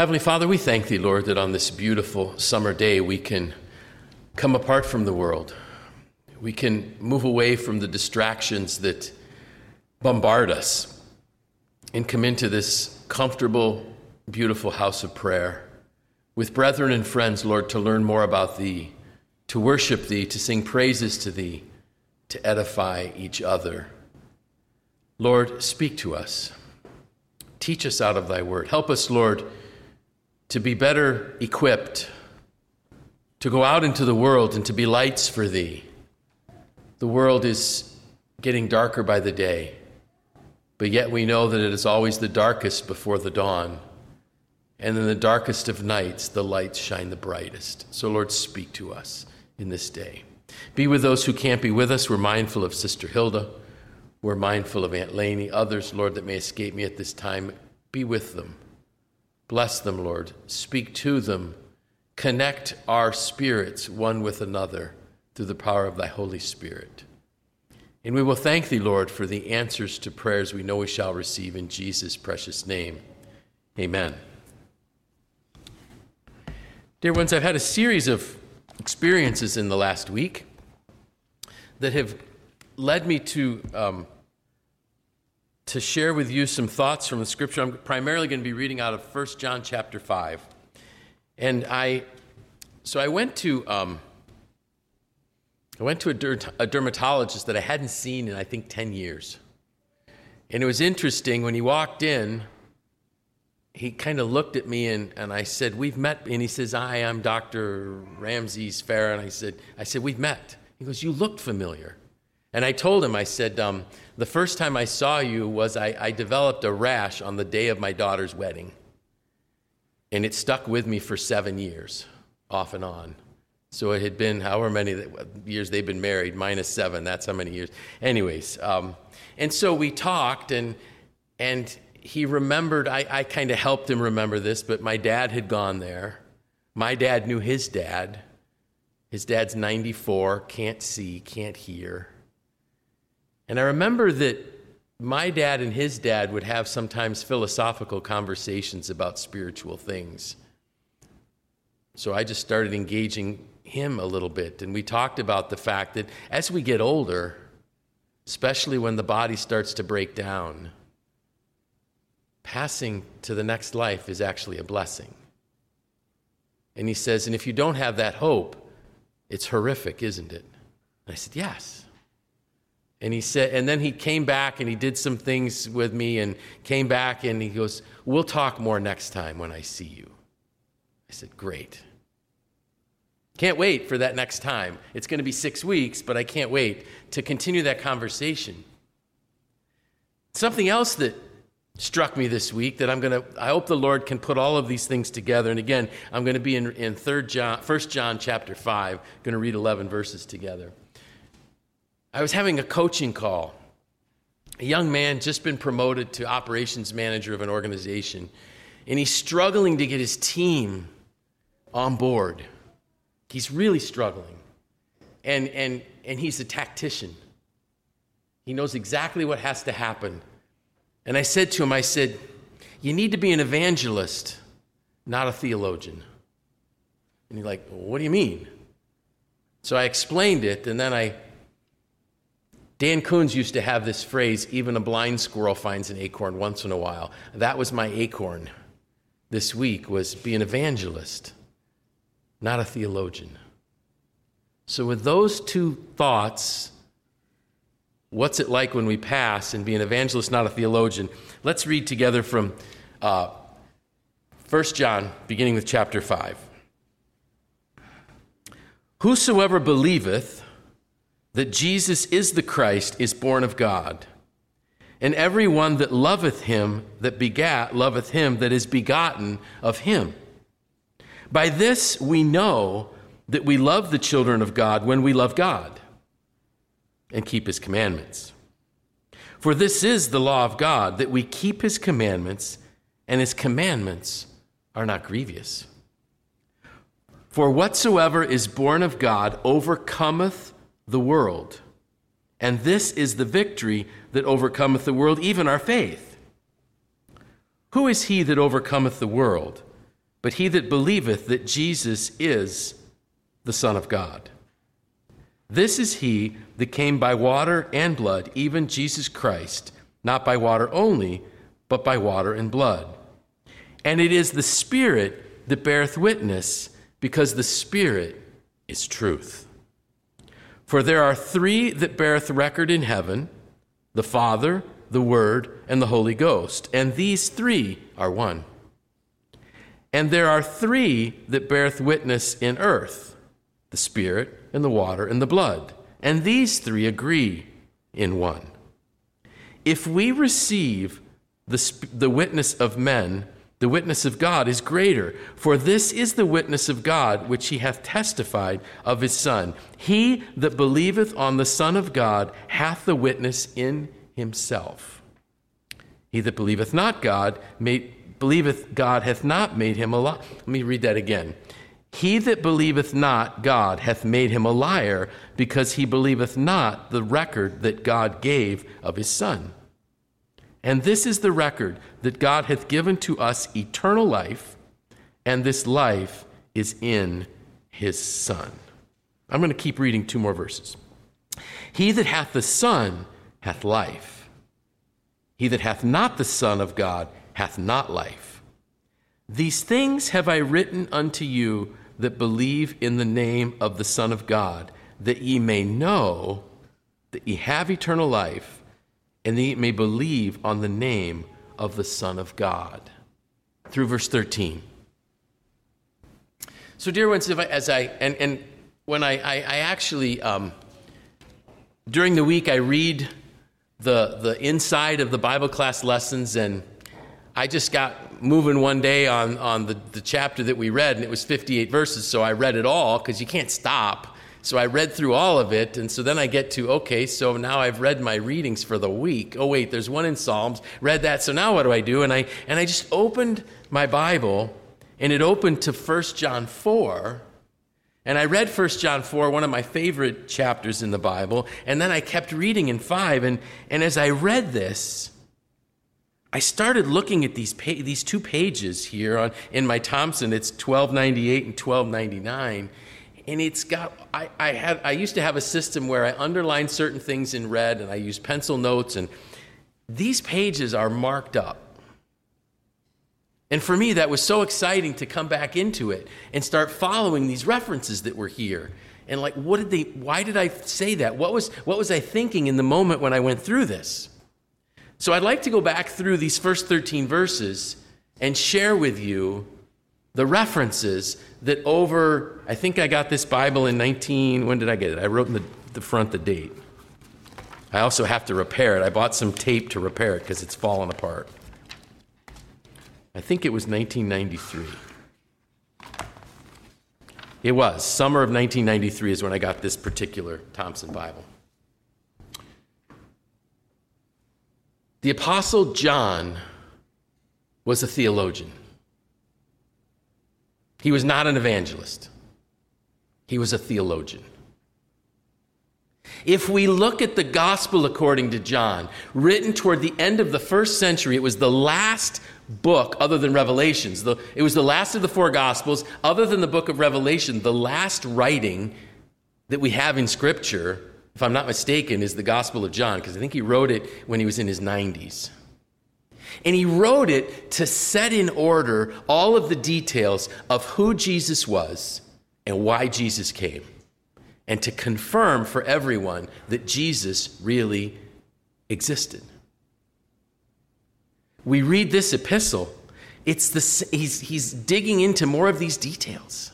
Heavenly Father, we thank Thee, Lord, that on this beautiful summer day we can come apart from the world. We can move away from the distractions that bombard us and come into this comfortable, beautiful house of prayer with brethren and friends, Lord, to learn more about Thee, to worship Thee, to sing praises to Thee, to edify each other. Lord, speak to us. Teach us out of Thy word. Help us, Lord, to be better equipped, to go out into the world and to be lights for Thee. The world is getting darker by the day, but yet we know that it is always the darkest before the dawn. And in the darkest of nights, the lights shine the brightest. So, Lord, speak to us in this day. Be with those who can't be with us. We're mindful of Sister Hilda. We're mindful of Aunt Laney. Others, Lord, that may escape me at this time. Be with them. Bless them, Lord. Speak to them. Connect our spirits one with another through the power of thy Holy Spirit. And we will thank thee, Lord, for the answers to prayers we know we shall receive in Jesus' precious name. Amen. Dear ones, I've had a series of experiences in the last week that have led me to, um, to share with you some thoughts from the scripture. I'm primarily going to be reading out of 1 John chapter 5. And I, so I went to, um, I went to a, der- a dermatologist that I hadn't seen in, I think, 10 years. And it was interesting when he walked in, he kind of looked at me and, and I said, We've met. And he says, Hi, I'm Dr. Ramses Farah. And I said, I said, We've met. He goes, You looked familiar. And I told him, I said, um, The first time I saw you was I, I developed a rash on the day of my daughter's wedding. And it stuck with me for seven years, off and on. So it had been however many years they've been married, minus seven, that's how many years. Anyways, um, and so we talked, and, and he remembered, I, I kind of helped him remember this, but my dad had gone there. My dad knew his dad. His dad's 94, can't see, can't hear. And I remember that my dad and his dad would have sometimes philosophical conversations about spiritual things. So I just started engaging him a little bit. And we talked about the fact that as we get older, especially when the body starts to break down, passing to the next life is actually a blessing. And he says, and if you don't have that hope, it's horrific, isn't it? And I said, yes. And he said, and then he came back and he did some things with me and came back and he goes, We'll talk more next time when I see you. I said, Great. Can't wait for that next time. It's going to be six weeks, but I can't wait to continue that conversation. Something else that struck me this week that I'm going to, I hope the Lord can put all of these things together. And again, I'm going to be in, in 3 John, 1 John chapter 5, going to read 11 verses together. I was having a coaching call. A young man just been promoted to operations manager of an organization, and he's struggling to get his team on board. He's really struggling. And, and, and he's a tactician. He knows exactly what has to happen. And I said to him, I said, You need to be an evangelist, not a theologian. And he's like, well, What do you mean? So I explained it, and then I. Dan Coons used to have this phrase even a blind squirrel finds an acorn once in a while. That was my acorn this week was be an evangelist not a theologian. So, with those two thoughts, what's it like when we pass and be an evangelist, not a theologian? Let's read together from uh, 1 John, beginning with chapter 5. Whosoever believeth that Jesus is the Christ is born of God. And every one that loveth him that begat loveth him that is begotten of him. By this we know that we love the children of God when we love God and keep his commandments. For this is the law of God, that we keep his commandments, and his commandments are not grievous. For whatsoever is born of God overcometh the world. And this is the victory that overcometh the world, even our faith. Who is he that overcometh the world? but he that believeth that Jesus is the Son of God. This is he that came by water and blood, even Jesus Christ, not by water only, but by water and blood. And it is the Spirit that beareth witness, because the Spirit is truth. For there are three that beareth record in heaven the Father, the Word, and the Holy Ghost, and these three are one. And there are three that beareth witness in earth the Spirit, and the water, and the blood. And these three agree in one. If we receive the, the witness of men, the witness of God is greater. For this is the witness of God which he hath testified of his Son. He that believeth on the Son of God hath the witness in himself. He that believeth not God made believeth God hath not made him a liar. Let me read that again. He that believeth not God hath made him a liar, because he believeth not the record that God gave of his Son. And this is the record that God hath given to us eternal life, and this life is in his Son. I'm going to keep reading two more verses. He that hath the Son hath life. He that hath not the Son of God hath not life. These things have I written unto you that believe in the name of the Son of God, that ye may know that ye have eternal life, and they may believe on the name of the Son of God. Through verse 13. So, dear ones, I, as I, and, and when I, I, I actually, um, during the week, I read the, the inside of the Bible class lessons, and I just got moving one day on, on the, the chapter that we read, and it was 58 verses, so I read it all because you can't stop. So I read through all of it, and so then I get to, okay, so now I've read my readings for the week. Oh, wait, there's one in Psalms, read that, so now what do I do? And I, and I just opened my Bible, and it opened to 1 John 4, and I read 1 John 4, one of my favorite chapters in the Bible, and then I kept reading in 5, and, and as I read this, I started looking at these, pa- these two pages here on, in my Thompson. It's 1298 and 1299. And it's got, I, I, had, I used to have a system where I underlined certain things in red and I used pencil notes. And these pages are marked up. And for me, that was so exciting to come back into it and start following these references that were here. And like, what did they, why did I say that? What was, what was I thinking in the moment when I went through this? So I'd like to go back through these first 13 verses and share with you the references that over, I think I got this Bible in 19, when did I get it? I wrote in the, the front the date. I also have to repair it. I bought some tape to repair it because it's fallen apart. I think it was 1993. It was. Summer of 1993 is when I got this particular Thompson Bible. The Apostle John was a theologian. He was not an evangelist, he was a theologian. If we look at the gospel according to John, written toward the end of the first century, it was the last book other than Revelations. The, it was the last of the four gospels, other than the book of Revelation, the last writing that we have in Scripture if I'm not mistaken, is the Gospel of John, because I think he wrote it when he was in his 90s. And he wrote it to set in order all of the details of who Jesus was and why Jesus came, and to confirm for everyone that Jesus really existed. We read this epistle, it's the, he's, he's digging into more of these details.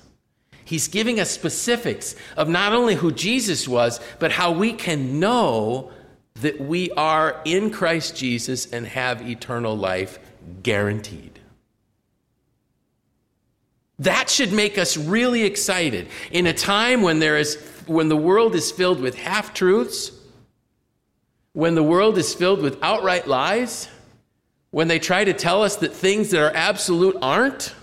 He's giving us specifics of not only who Jesus was, but how we can know that we are in Christ Jesus and have eternal life guaranteed. That should make us really excited in a time when there is when the world is filled with half truths, when the world is filled with outright lies, when they try to tell us that things that are absolute aren't.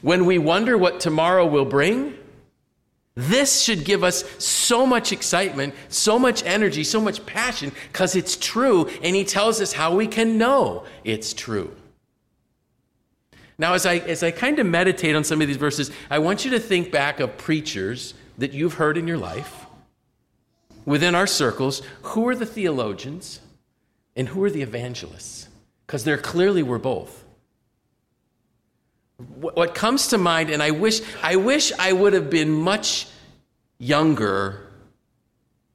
When we wonder what tomorrow will bring, this should give us so much excitement, so much energy, so much passion, because it's true, and he tells us how we can know it's true. Now, as I, as I kind of meditate on some of these verses, I want you to think back of preachers that you've heard in your life within our circles. Who are the theologians and who are the evangelists? Because there clearly were both. What comes to mind, and I wish I wish I would have been much younger,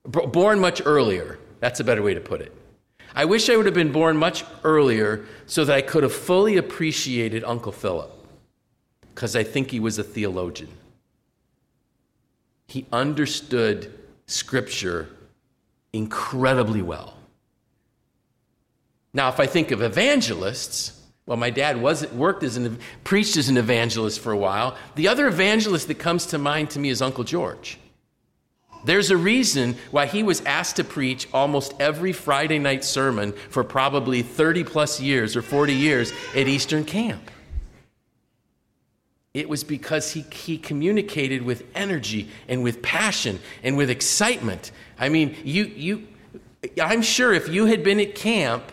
born much earlier. That's a better way to put it. I wish I would have been born much earlier so that I could have fully appreciated Uncle Philip, because I think he was a theologian. He understood Scripture incredibly well. Now, if I think of evangelists, well, my dad was worked as an preached as an evangelist for a while. The other evangelist that comes to mind to me is Uncle George. There's a reason why he was asked to preach almost every Friday night sermon for probably 30 plus years or 40 years at Eastern Camp. It was because he, he communicated with energy and with passion and with excitement. I mean, you, you, I'm sure if you had been at camp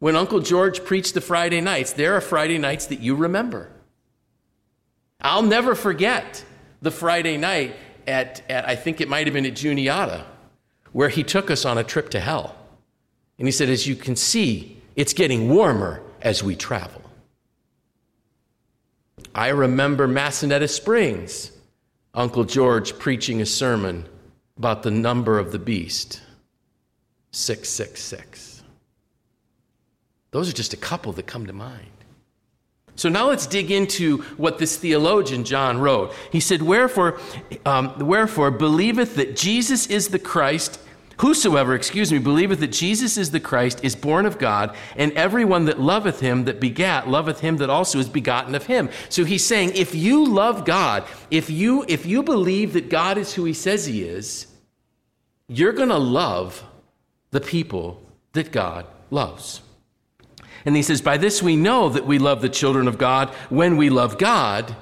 when Uncle George preached the Friday nights, there are Friday nights that you remember. I'll never forget the Friday night at, at I think it might have been at Juniata, where he took us on a trip to hell. And he said, As you can see, it's getting warmer as we travel. I remember Massanetta Springs, Uncle George preaching a sermon about the number of the beast 666. Those are just a couple that come to mind. So now let's dig into what this theologian John wrote. He said, Wherefore, um, wherefore believeth that Jesus is the Christ. Whosoever, excuse me, believeth that Jesus is the Christ is born of God, and everyone that loveth him that begat loveth him that also is begotten of him. So he's saying, if you love God, if you if you believe that God is who he says he is, you're to love the people that God loves. And he says, By this we know that we love the children of God when we love God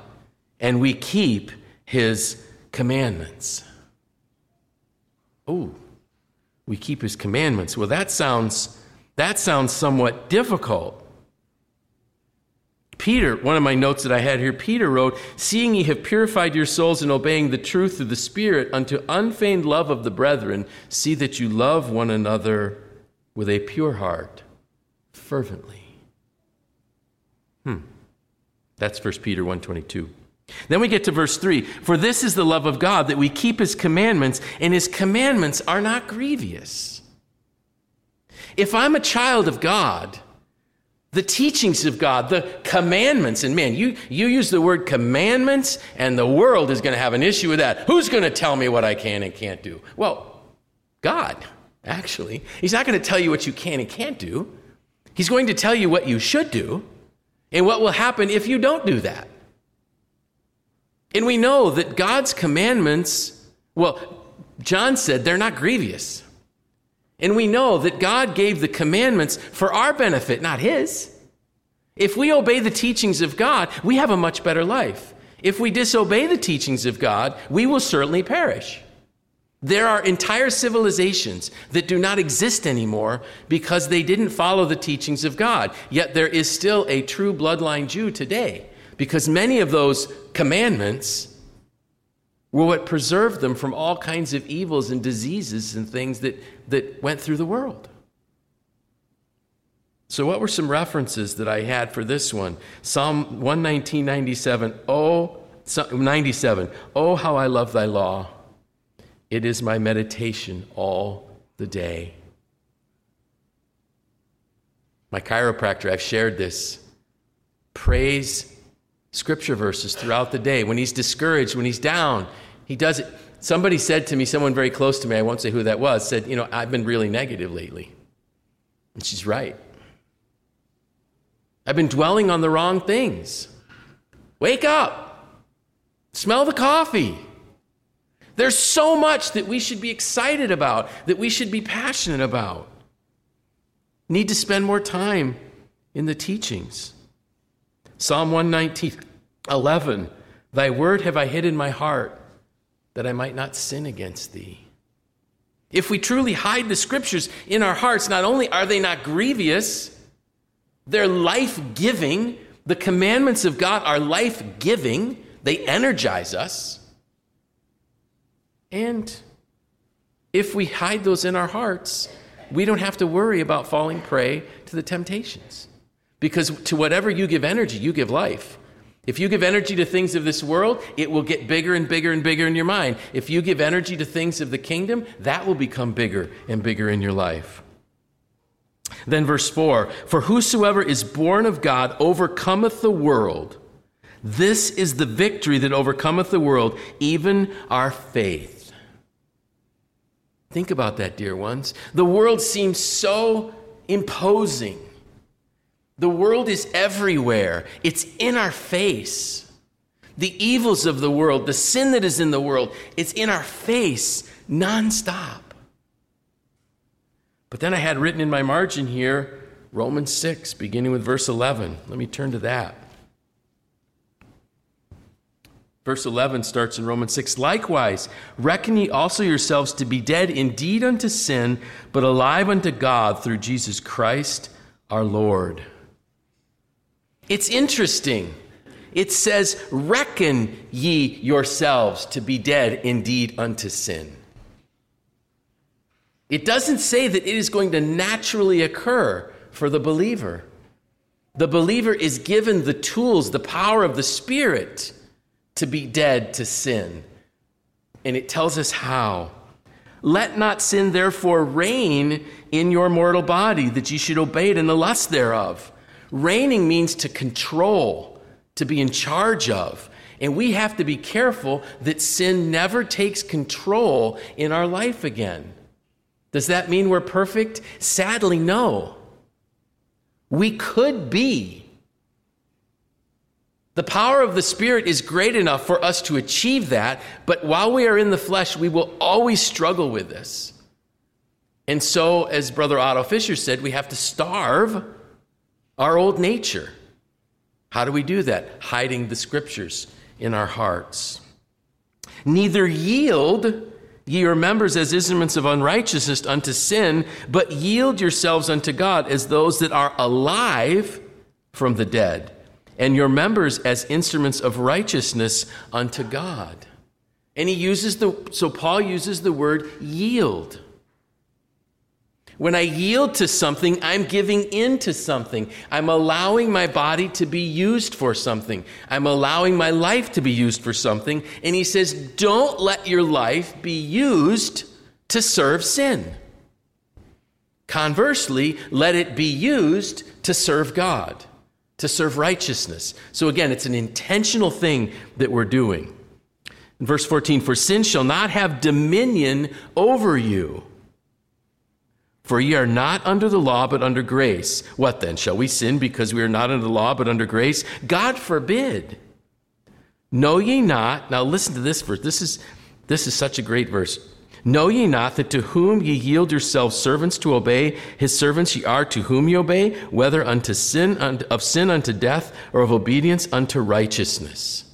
and we keep his commandments. Oh, we keep his commandments. Well, that sounds that sounds somewhat difficult. Peter, one of my notes that I had here, Peter wrote, Seeing ye have purified your souls in obeying the truth through the Spirit unto unfeigned love of the brethren, see that you love one another with a pure heart fervently. Hmm. That's 1 Peter 1:22. Then we get to verse 3. For this is the love of God that we keep his commandments and his commandments are not grievous. If I'm a child of God, the teachings of God, the commandments, and man, you, you use the word commandments, and the world is going to have an issue with that. Who's going to tell me what I can and can't do? Well, God, actually. He's not going to tell you what you can and can't do. He's going to tell you what you should do and what will happen if you don't do that. And we know that God's commandments, well, John said they're not grievous. And we know that God gave the commandments for our benefit, not His. If we obey the teachings of God, we have a much better life. If we disobey the teachings of God, we will certainly perish. There are entire civilizations that do not exist anymore because they didn't follow the teachings of God. Yet there is still a true bloodline Jew today because many of those commandments were what preserved them from all kinds of evils and diseases and things that, that went through the world. So, what were some references that I had for this one? Psalm 119, 97. Oh, 97. Oh, how I love thy law. It is my meditation all the day. My chiropractor, I've shared this, prays scripture verses throughout the day. When he's discouraged, when he's down, he does it. Somebody said to me, someone very close to me, I won't say who that was, said, You know, I've been really negative lately. And she's right. I've been dwelling on the wrong things. Wake up, smell the coffee. There's so much that we should be excited about, that we should be passionate about. Need to spend more time in the teachings. Psalm 119, 11. Thy word have I hid in my heart, that I might not sin against thee. If we truly hide the scriptures in our hearts, not only are they not grievous, they're life giving, The commandments of God are life giving, they energize us. And if we hide those in our hearts, we don't have to worry about falling prey to the temptations. Because to whatever you give energy, you give life. If you give energy to things of this world, it will get bigger and bigger and bigger in your mind. If you give energy to things of the kingdom, that will become bigger and bigger in your life. Then, verse 4 For whosoever is born of God overcometh the world. This is the victory that overcometh the world, even our faith. Think about that, dear ones. The world seems so imposing. The world is everywhere, it's in our face. The evils of the world, the sin that is in the world, it's in our face nonstop. But then I had written in my margin here Romans 6, beginning with verse 11. Let me turn to that. Verse 11 starts in Romans 6. Likewise, reckon ye also yourselves to be dead indeed unto sin, but alive unto God through Jesus Christ our Lord. It's interesting. It says, Reckon ye yourselves to be dead indeed unto sin. It doesn't say that it is going to naturally occur for the believer. The believer is given the tools, the power of the Spirit to be dead to sin. And it tells us how. Let not sin therefore reign in your mortal body, that ye should obey it in the lust thereof. Reigning means to control, to be in charge of. And we have to be careful that sin never takes control in our life again. Does that mean we're perfect? Sadly, no. We could be. The power of the Spirit is great enough for us to achieve that, but while we are in the flesh, we will always struggle with this. And so, as Brother Otto Fisher said, we have to starve our old nature. How do we do that? Hiding the scriptures in our hearts. Neither yield Ye are members as instruments of unrighteousness unto sin, but yield yourselves unto God as those that are alive from the dead, and your members as instruments of righteousness unto God. And he uses the, so Paul uses the word yield. When I yield to something, I'm giving in to something. I'm allowing my body to be used for something. I'm allowing my life to be used for something. And he says, don't let your life be used to serve sin. Conversely, let it be used to serve God, to serve righteousness. So again, it's an intentional thing that we're doing. In verse 14, for sin shall not have dominion over you. For ye are not under the law, but under grace. What then? Shall we sin because we are not under the law, but under grace? God forbid. Know ye not, now listen to this verse. This is, this is such a great verse. Know ye not that to whom ye yield yourselves servants to obey, his servants ye are to whom ye obey, whether unto sin, of sin unto death, or of obedience unto righteousness?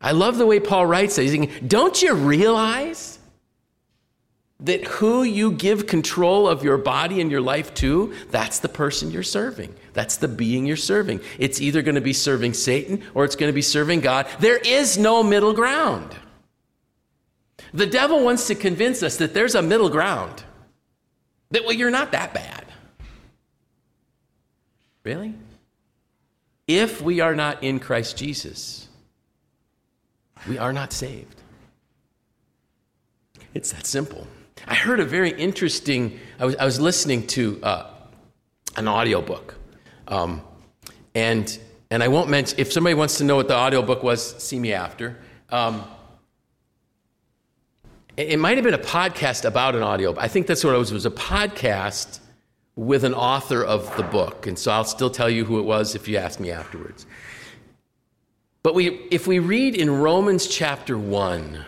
I love the way Paul writes that. He's saying, Don't you realize that who you give control of your body and your life to, that's the person you're serving. That's the being you're serving. It's either going to be serving Satan or it's going to be serving God. There is no middle ground. The devil wants to convince us that there's a middle ground. That, well, you're not that bad. Really? If we are not in Christ Jesus, we are not saved. It's that simple. I heard a very interesting, I was, I was listening to uh, an audiobook. Um, and, and I won't mention, if somebody wants to know what the audiobook was, see me after. Um, it, might have been a podcast about an audio. I think that's what it was. It was a podcast with an author of the book. And so I'll still tell you who it was if you ask me afterwards. But we, if we read in Romans chapter 1,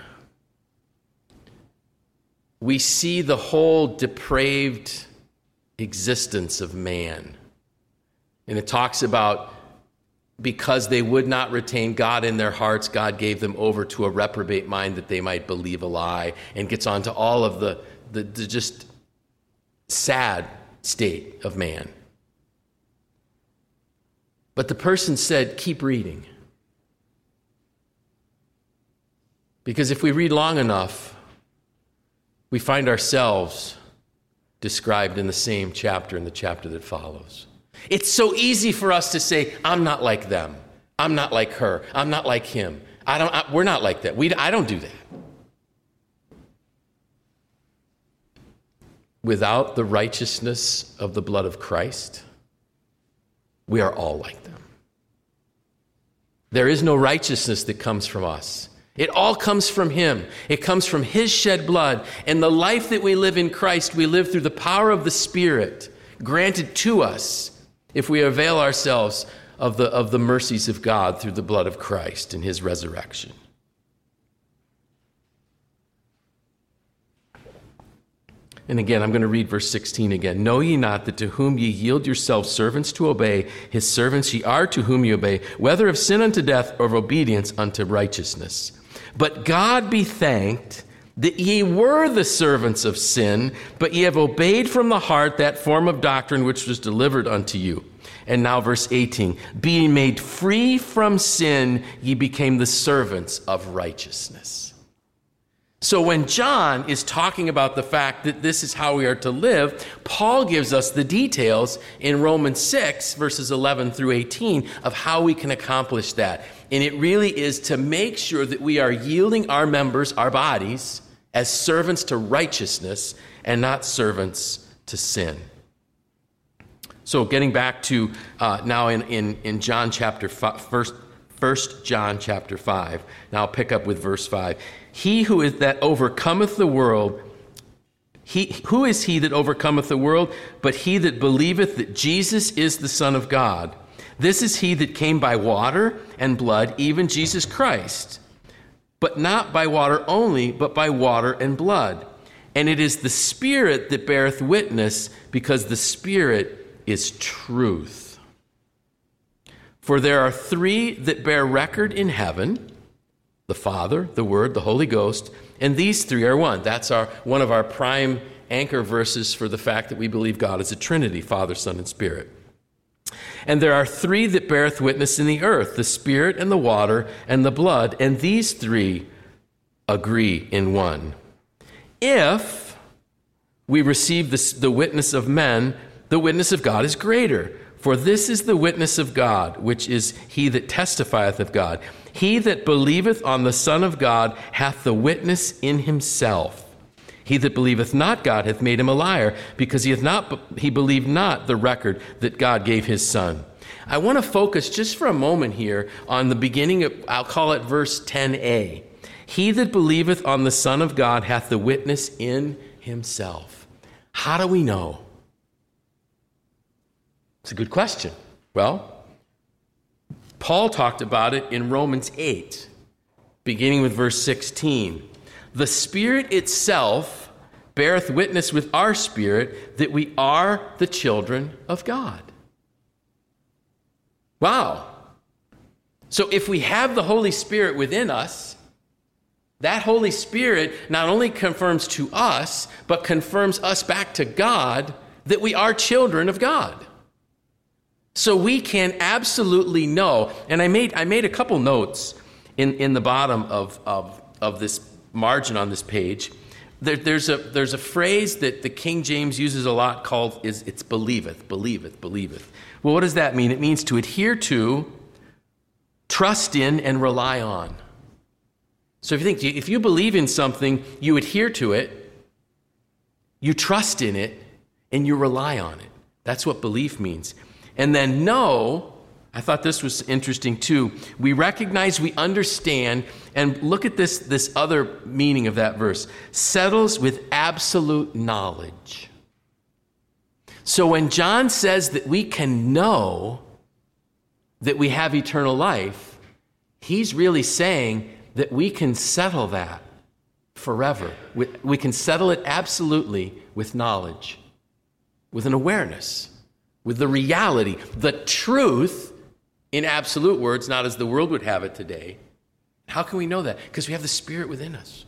we see the whole depraved existence of man. And it talks about because they would not retain God in their hearts, God gave them over to a reprobate mind that they might believe a lie, and gets on to all of the, the, the just sad state of man. But the person said, Keep reading. Because if we read long enough, we find ourselves described in the same chapter in the chapter that follows. It's so easy for us to say, I'm not like them. I'm not like her. I'm not like him. I don't, I, we're not like that. We, I don't do that. Without the righteousness of the blood of Christ, we are all like them. There is no righteousness that comes from us. It all comes from Him. It comes from His shed blood. And the life that we live in Christ, we live through the power of the Spirit granted to us if we avail ourselves of the, of the mercies of God through the blood of Christ and His resurrection. And again, I'm going to read verse 16 again. Know ye not that to whom ye yield yourselves servants to obey, his servants ye are to whom ye obey, whether of sin unto death or of obedience unto righteousness? But God be thanked that ye were the servants of sin, but ye have obeyed from the heart that form of doctrine which was delivered unto you. And now, verse 18 being made free from sin, ye became the servants of righteousness. So, when John is talking about the fact that this is how we are to live, Paul gives us the details in Romans 6, verses 11 through 18, of how we can accomplish that. And it really is to make sure that we are yielding our members, our bodies, as servants to righteousness and not servants to sin. So, getting back to uh, now in, in, in John chapter 5, first, first John chapter 5. Now I'll pick up with verse 5. He who is that overcometh the world, he, who is he that overcometh the world? But he that believeth that Jesus is the Son of God. This is he that came by water and blood, even Jesus Christ. But not by water only, but by water and blood. And it is the Spirit that beareth witness, because the Spirit is truth. For there are three that bear record in heaven the Father, the Word, the Holy Ghost, and these three are one. That's our, one of our prime anchor verses for the fact that we believe God is a Trinity Father, Son, and Spirit. And there are three that beareth witness in the earth the Spirit, and the water, and the blood, and these three agree in one. If we receive the witness of men, the witness of God is greater. For this is the witness of God, which is he that testifieth of God. He that believeth on the Son of God hath the witness in himself. He that believeth not God hath made him a liar, because he hath not he believed not the record that God gave his Son. I want to focus just for a moment here on the beginning of I'll call it verse 10a. He that believeth on the Son of God hath the witness in himself. How do we know? A good question. Well, Paul talked about it in Romans 8, beginning with verse 16. The Spirit itself beareth witness with our spirit that we are the children of God. Wow. So if we have the Holy Spirit within us, that Holy Spirit not only confirms to us, but confirms us back to God that we are children of God. So we can absolutely know. And I made, I made a couple notes in, in the bottom of, of, of this margin on this page. There, there's, a, there's a phrase that the King James uses a lot called is it's believeth, believeth, believeth. Well, what does that mean? It means to adhere to, trust in, and rely on. So if you think, if you believe in something, you adhere to it, you trust in it, and you rely on it. That's what belief means. And then know, I thought this was interesting too. We recognize, we understand, and look at this, this other meaning of that verse settles with absolute knowledge. So when John says that we can know that we have eternal life, he's really saying that we can settle that forever. We can settle it absolutely with knowledge, with an awareness with the reality, the truth in absolute words, not as the world would have it today. How can we know that? Because we have the Spirit within us.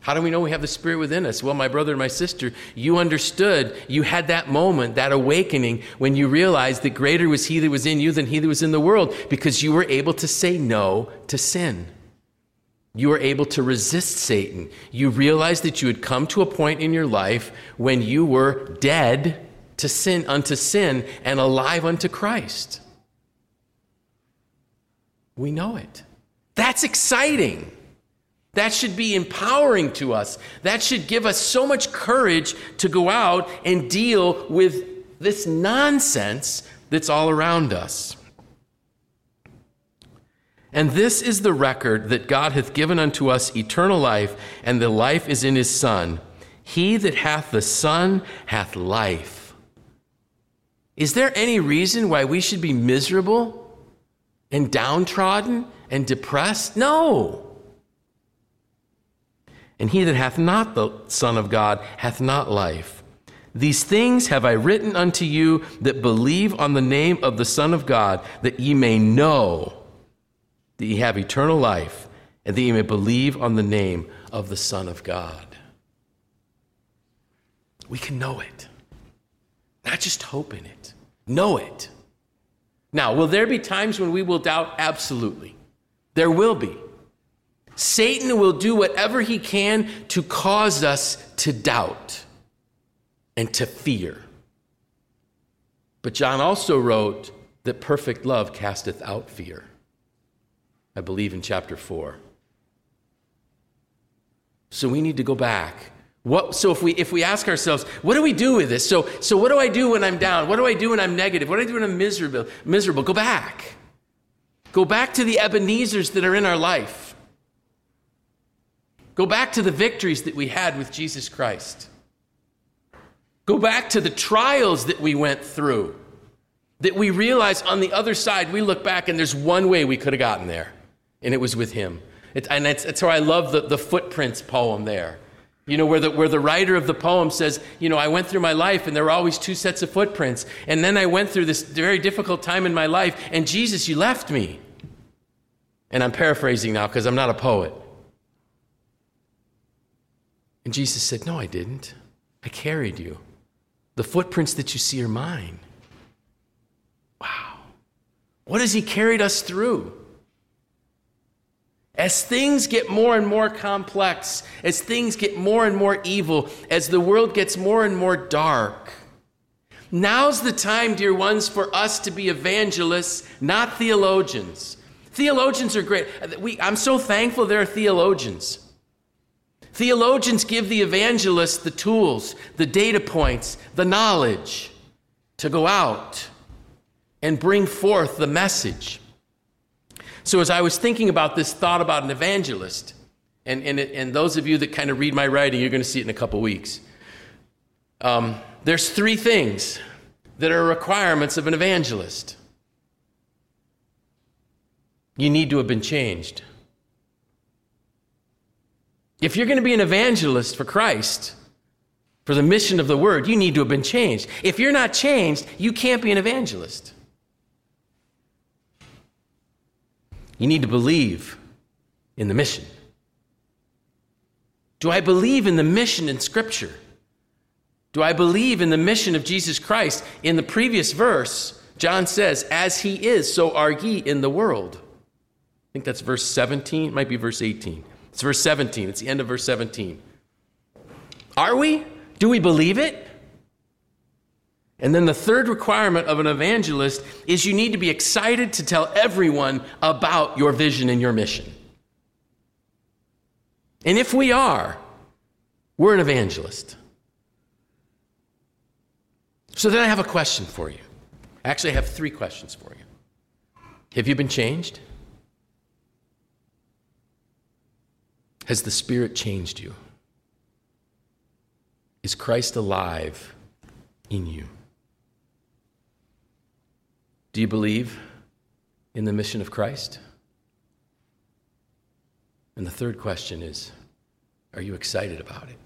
How do we know we have the Spirit within us? Well, my brother and my sister, you understood, you had that moment, that awakening, when you realized that greater was He that was in you than He that was in the world, because you were able to say no to sin. You were able to resist Satan. You realized that you had come to a point in your life when you were dead to sin unto sin and alive unto Christ. We know it. That's exciting. That should be empowering to us. That should give us so much courage to go out and deal with this nonsense that's all around us. And this is the record that God hath given unto us eternal life, and the life is in his Son. He that hath the Son hath life. Is there any reason why we should be miserable and downtrodden and depressed? No. And he that hath not the Son of God hath not life. These things have I written unto you that believe on the name of the Son of God, that ye may know that ye have eternal life, and that ye may believe on the name of the Son of God. We can know it, not just hope in it, know it. Now, will there be times when we will doubt? Absolutely. There will be. Satan will do whatever he can to cause us to doubt and to fear. But John also wrote that perfect love casteth out fear. I believe in chapter 4. So we need to go back. What, so if we, if we ask ourselves, what do we do with this? So, so what do I do when I'm down? What do I do when I'm negative? What do I do when I'm miserable? miserable? Go back. Go back to the Ebenezer's that are in our life. Go back to the victories that we had with Jesus Christ. Go back to the trials that we went through. That we realize on the other side, we look back and there's one way we could have gotten there, and it was with Him. It, and that's, how I love the, the footprints poem there. You know, where the, where the writer of the poem says, You know, I went through my life and there were always two sets of footprints. And then I went through this very difficult time in my life, and Jesus, you left me. And I'm paraphrasing now because I'm not a poet. And Jesus said, No, I didn't. I carried you. The footprints that you see are mine. Wow. What has He carried us through? As things get more and more complex, as things get more and more evil, as the world gets more and more dark, now's the time, dear ones, for us to be evangelists, not theologians. Theologians are great. We, I'm so thankful there are theologians. Theologians give the evangelists the tools, the data points, the knowledge to go out and bring forth the message. So, as I was thinking about this thought about an evangelist, and, and, and those of you that kind of read my writing, you're going to see it in a couple weeks. Um, there's three things that are requirements of an evangelist. You need to have been changed. If you're going to be an evangelist for Christ, for the mission of the word, you need to have been changed. If you're not changed, you can't be an evangelist. You need to believe in the mission. Do I believe in the mission in Scripture? Do I believe in the mission of Jesus Christ? In the previous verse, John says, As he is, so are ye in the world. I think that's verse 17, it might be verse 18. It's verse 17. It's the end of verse 17. Are we? Do we believe it? And then the third requirement of an evangelist is you need to be excited to tell everyone about your vision and your mission. And if we are, we're an evangelist. So then I have a question for you. Actually, I have three questions for you. Have you been changed? Has the Spirit changed you? Is Christ alive in you? Do you believe in the mission of Christ? And the third question is Are you excited about it?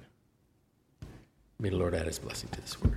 May the Lord add his blessing to this word.